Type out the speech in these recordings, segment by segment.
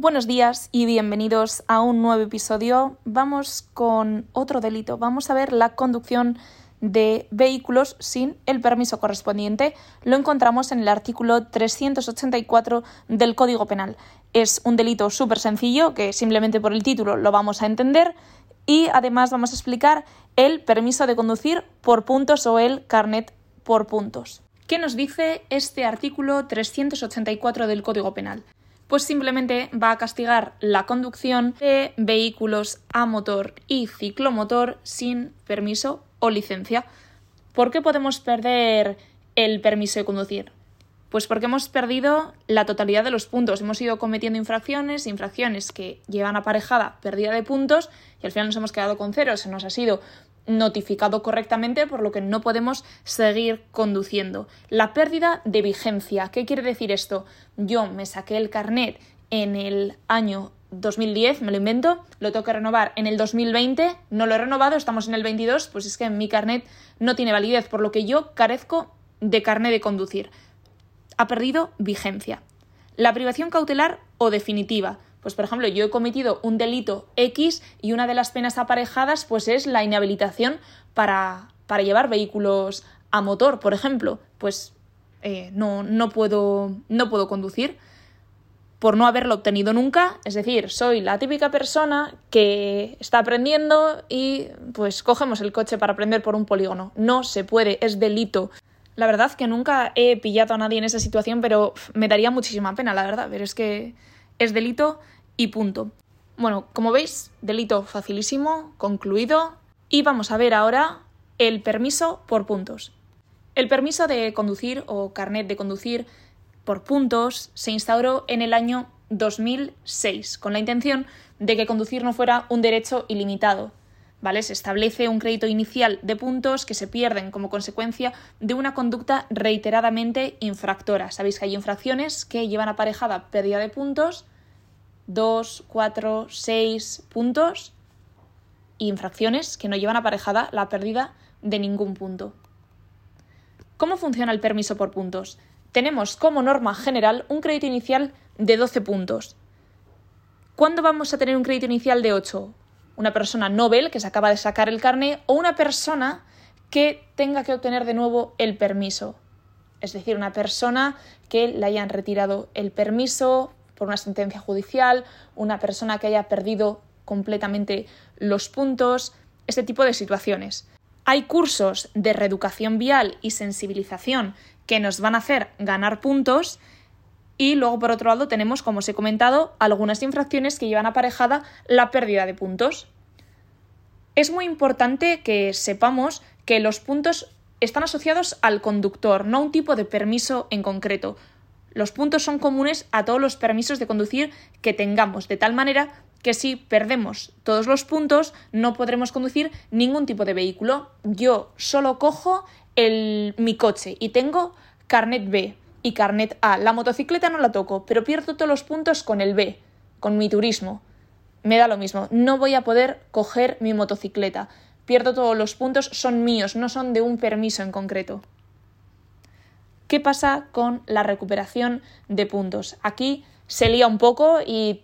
Buenos días y bienvenidos a un nuevo episodio. Vamos con otro delito. Vamos a ver la conducción de vehículos sin el permiso correspondiente. Lo encontramos en el artículo 384 del Código Penal. Es un delito súper sencillo que simplemente por el título lo vamos a entender y además vamos a explicar el permiso de conducir por puntos o el carnet por puntos. ¿Qué nos dice este artículo 384 del Código Penal? Pues simplemente va a castigar la conducción de vehículos a motor y ciclomotor sin permiso o licencia. ¿Por qué podemos perder el permiso de conducir? Pues porque hemos perdido la totalidad de los puntos. Hemos ido cometiendo infracciones, infracciones que llevan aparejada pérdida de puntos y al final nos hemos quedado con cero. Se nos ha sido notificado correctamente, por lo que no podemos seguir conduciendo. La pérdida de vigencia. ¿Qué quiere decir esto? Yo me saqué el carnet en el año 2010, me lo invento, lo tengo que renovar en el 2020, no lo he renovado, estamos en el 22, pues es que mi carnet no tiene validez, por lo que yo carezco de carnet de conducir. Ha perdido vigencia. La privación cautelar o definitiva. Pues por ejemplo, yo he cometido un delito X y una de las penas aparejadas pues es la inhabilitación para, para llevar vehículos a motor, por ejemplo. Pues eh, no, no, puedo, no puedo conducir por no haberlo obtenido nunca, es decir, soy la típica persona que está aprendiendo y pues cogemos el coche para aprender por un polígono. No se puede, es delito. La verdad que nunca he pillado a nadie en esa situación, pero me daría muchísima pena, la verdad, pero es que es delito y punto. Bueno, como veis, delito facilísimo, concluido, y vamos a ver ahora el permiso por puntos. El permiso de conducir o carnet de conducir por puntos se instauró en el año 2006 con la intención de que conducir no fuera un derecho ilimitado. ¿Vale? Se establece un crédito inicial de puntos que se pierden como consecuencia de una conducta reiteradamente infractora. Sabéis que hay infracciones que llevan aparejada pérdida de puntos, 2, 4, 6 puntos, y infracciones que no llevan aparejada la pérdida de ningún punto. ¿Cómo funciona el permiso por puntos? tenemos como norma general un crédito inicial de 12 puntos. ¿Cuándo vamos a tener un crédito inicial de 8? Una persona Nobel que se acaba de sacar el carné o una persona que tenga que obtener de nuevo el permiso. Es decir, una persona que le hayan retirado el permiso por una sentencia judicial, una persona que haya perdido completamente los puntos, este tipo de situaciones. Hay cursos de reeducación vial y sensibilización que nos van a hacer ganar puntos y luego por otro lado tenemos, como os he comentado, algunas infracciones que llevan aparejada la pérdida de puntos. Es muy importante que sepamos que los puntos están asociados al conductor, no a un tipo de permiso en concreto. Los puntos son comunes a todos los permisos de conducir que tengamos, de tal manera que si perdemos todos los puntos no podremos conducir ningún tipo de vehículo. Yo solo cojo el, mi coche y tengo carnet B y carnet A. La motocicleta no la toco, pero pierdo todos los puntos con el B, con mi turismo. Me da lo mismo, no voy a poder coger mi motocicleta. Pierdo todos los puntos, son míos, no son de un permiso en concreto. ¿Qué pasa con la recuperación de puntos? Aquí se lía un poco y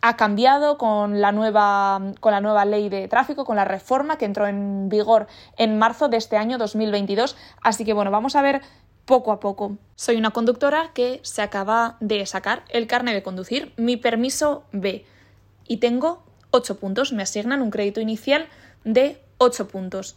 ha cambiado con la, nueva, con la nueva ley de tráfico, con la reforma que entró en vigor en marzo de este año 2022. Así que bueno, vamos a ver poco a poco. Soy una conductora que se acaba de sacar el carnet de conducir, mi permiso B, y tengo 8 puntos. Me asignan un crédito inicial de 8 puntos.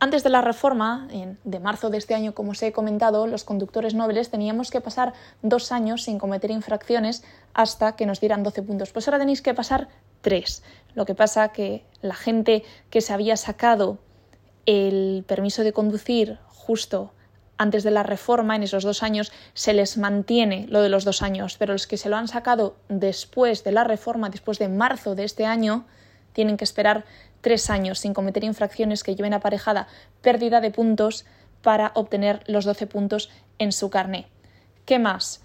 Antes de la reforma, de marzo de este año, como os he comentado, los conductores nobles teníamos que pasar dos años sin cometer infracciones hasta que nos dieran 12 puntos. Pues ahora tenéis que pasar tres. Lo que pasa que la gente que se había sacado el permiso de conducir justo antes de la reforma, en esos dos años, se les mantiene lo de los dos años, pero los que se lo han sacado después de la reforma, después de marzo de este año, tienen que esperar tres años sin cometer infracciones que lleven aparejada pérdida de puntos para obtener los 12 puntos en su carné. ¿Qué más?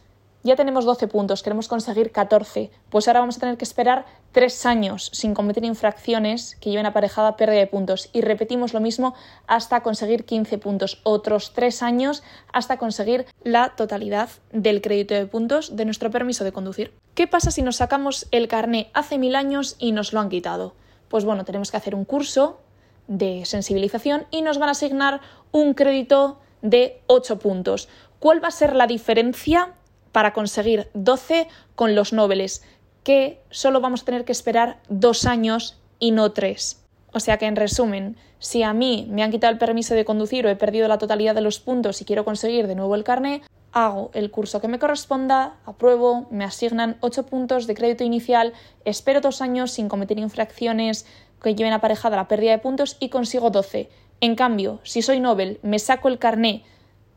Ya tenemos 12 puntos, queremos conseguir 14, pues ahora vamos a tener que esperar 3 años sin cometer infracciones que lleven aparejada pérdida de puntos y repetimos lo mismo hasta conseguir 15 puntos, otros 3 años hasta conseguir la totalidad del crédito de puntos de nuestro permiso de conducir. ¿Qué pasa si nos sacamos el carné hace mil años y nos lo han quitado? Pues bueno, tenemos que hacer un curso de sensibilización y nos van a asignar un crédito de 8 puntos. ¿Cuál va a ser la diferencia para conseguir 12 con los nobles? Que solo vamos a tener que esperar dos años y no tres. O sea que, en resumen, si a mí me han quitado el permiso de conducir o he perdido la totalidad de los puntos y quiero conseguir de nuevo el carné, hago el curso que me corresponda, apruebo, me asignan 8 puntos de crédito inicial, espero dos años sin cometer infracciones que lleven aparejada la pérdida de puntos y consigo 12. En cambio, si soy Nobel, me saco el carné,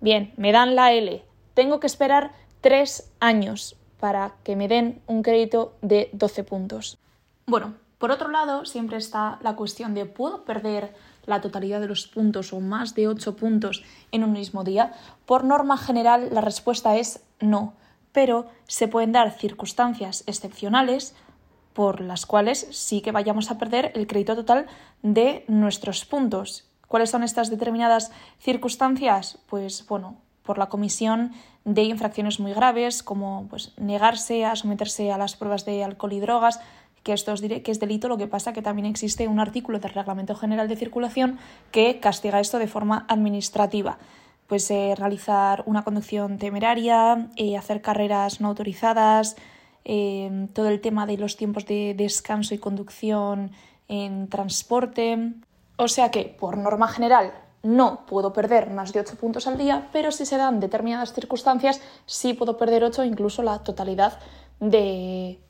bien, me dan la L, tengo que esperar tres años para que me den un crédito de 12 puntos. Bueno, por otro lado, siempre está la cuestión de ¿puedo perder la totalidad de los puntos o más de 8 puntos en un mismo día? Por norma general, la respuesta es no, pero se pueden dar circunstancias excepcionales por las cuales sí que vayamos a perder el crédito total de nuestros puntos. ¿Cuáles son estas determinadas circunstancias? Pues bueno, por la comisión de infracciones muy graves, como pues, negarse a someterse a las pruebas de alcohol y drogas, que esto es, que es delito, lo que pasa que también existe un artículo del Reglamento General de Circulación que castiga esto de forma administrativa. Pues eh, realizar una conducción temeraria, eh, hacer carreras no autorizadas, eh, todo el tema de los tiempos de descanso y conducción en transporte, o sea que, por norma general, no puedo perder más de 8 puntos al día, pero si se dan determinadas circunstancias, sí puedo perder 8, incluso la totalidad de,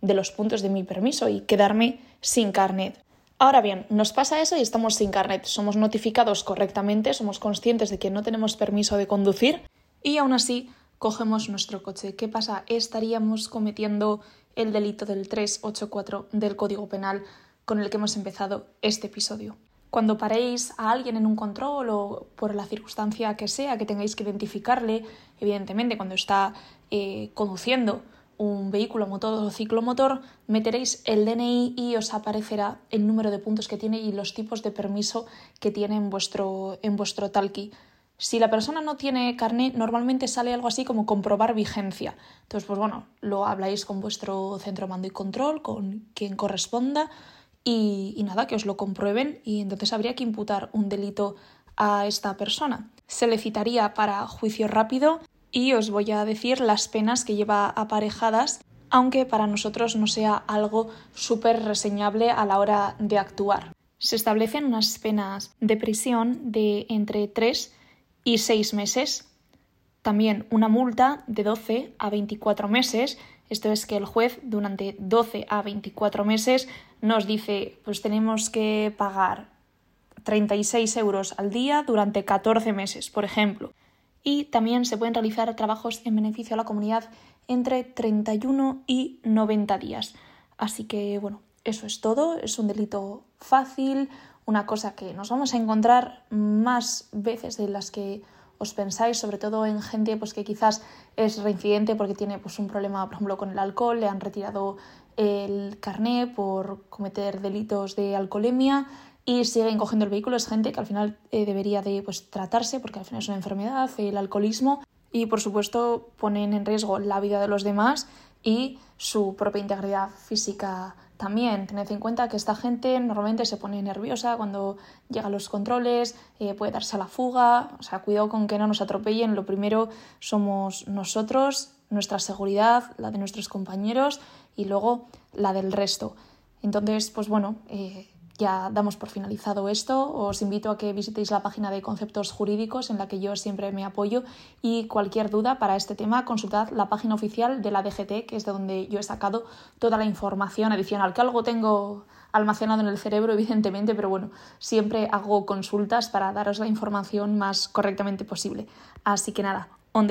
de los puntos de mi permiso y quedarme sin carnet. Ahora bien, nos pasa eso y estamos sin carnet. Somos notificados correctamente, somos conscientes de que no tenemos permiso de conducir y aún así cogemos nuestro coche. ¿Qué pasa? Estaríamos cometiendo el delito del 384 del Código Penal con el que hemos empezado este episodio cuando paréis a alguien en un control o por la circunstancia que sea que tengáis que identificarle, evidentemente cuando está eh, conduciendo un vehículo motor o ciclomotor, meteréis el DNI y os aparecerá el número de puntos que tiene y los tipos de permiso que tiene en vuestro, en vuestro talqui. Si la persona no tiene carnet, normalmente sale algo así como comprobar vigencia. Entonces, pues bueno, lo habláis con vuestro centro de mando y control, con quien corresponda, y, nada, que os lo comprueben y entonces habría que imputar un delito a esta persona. Se le citaría para juicio rápido y os voy a decir las penas que lleva aparejadas, aunque para nosotros no sea algo súper reseñable a la hora de actuar. Se establecen unas penas de prisión de entre 3 y 6 meses, también una multa de 12 a 24 meses, esto es que el juez durante 12 a 24 meses nos dice, pues tenemos que pagar 36 euros al día durante 14 meses, por ejemplo. Y también se pueden realizar trabajos en beneficio a la comunidad entre 31 y 90 días. Así que, bueno, eso es todo. Es un delito fácil, una cosa que nos vamos a encontrar más veces de las que os pensáis, sobre todo en gente pues, que quizás es reincidente porque tiene pues, un problema, por ejemplo, con el alcohol, le han retirado el carné por cometer delitos de alcoholemia y siguen cogiendo el vehículo. Es gente que al final eh, debería de pues, tratarse porque al final es una enfermedad, el alcoholismo y por supuesto ponen en riesgo la vida de los demás y su propia integridad física también. Tened en cuenta que esta gente normalmente se pone nerviosa cuando llegan los controles, eh, puede darse a la fuga, o sea, cuidado con que no nos atropellen. Lo primero somos nosotros, nuestra seguridad, la de nuestros compañeros y luego la del resto. Entonces, pues bueno, eh, ya damos por finalizado esto. Os invito a que visitéis la página de conceptos jurídicos en la que yo siempre me apoyo y cualquier duda para este tema consultad la página oficial de la DGT, que es de donde yo he sacado toda la información adicional, que algo tengo almacenado en el cerebro, evidentemente, pero bueno, siempre hago consultas para daros la información más correctamente posible. Así que nada, on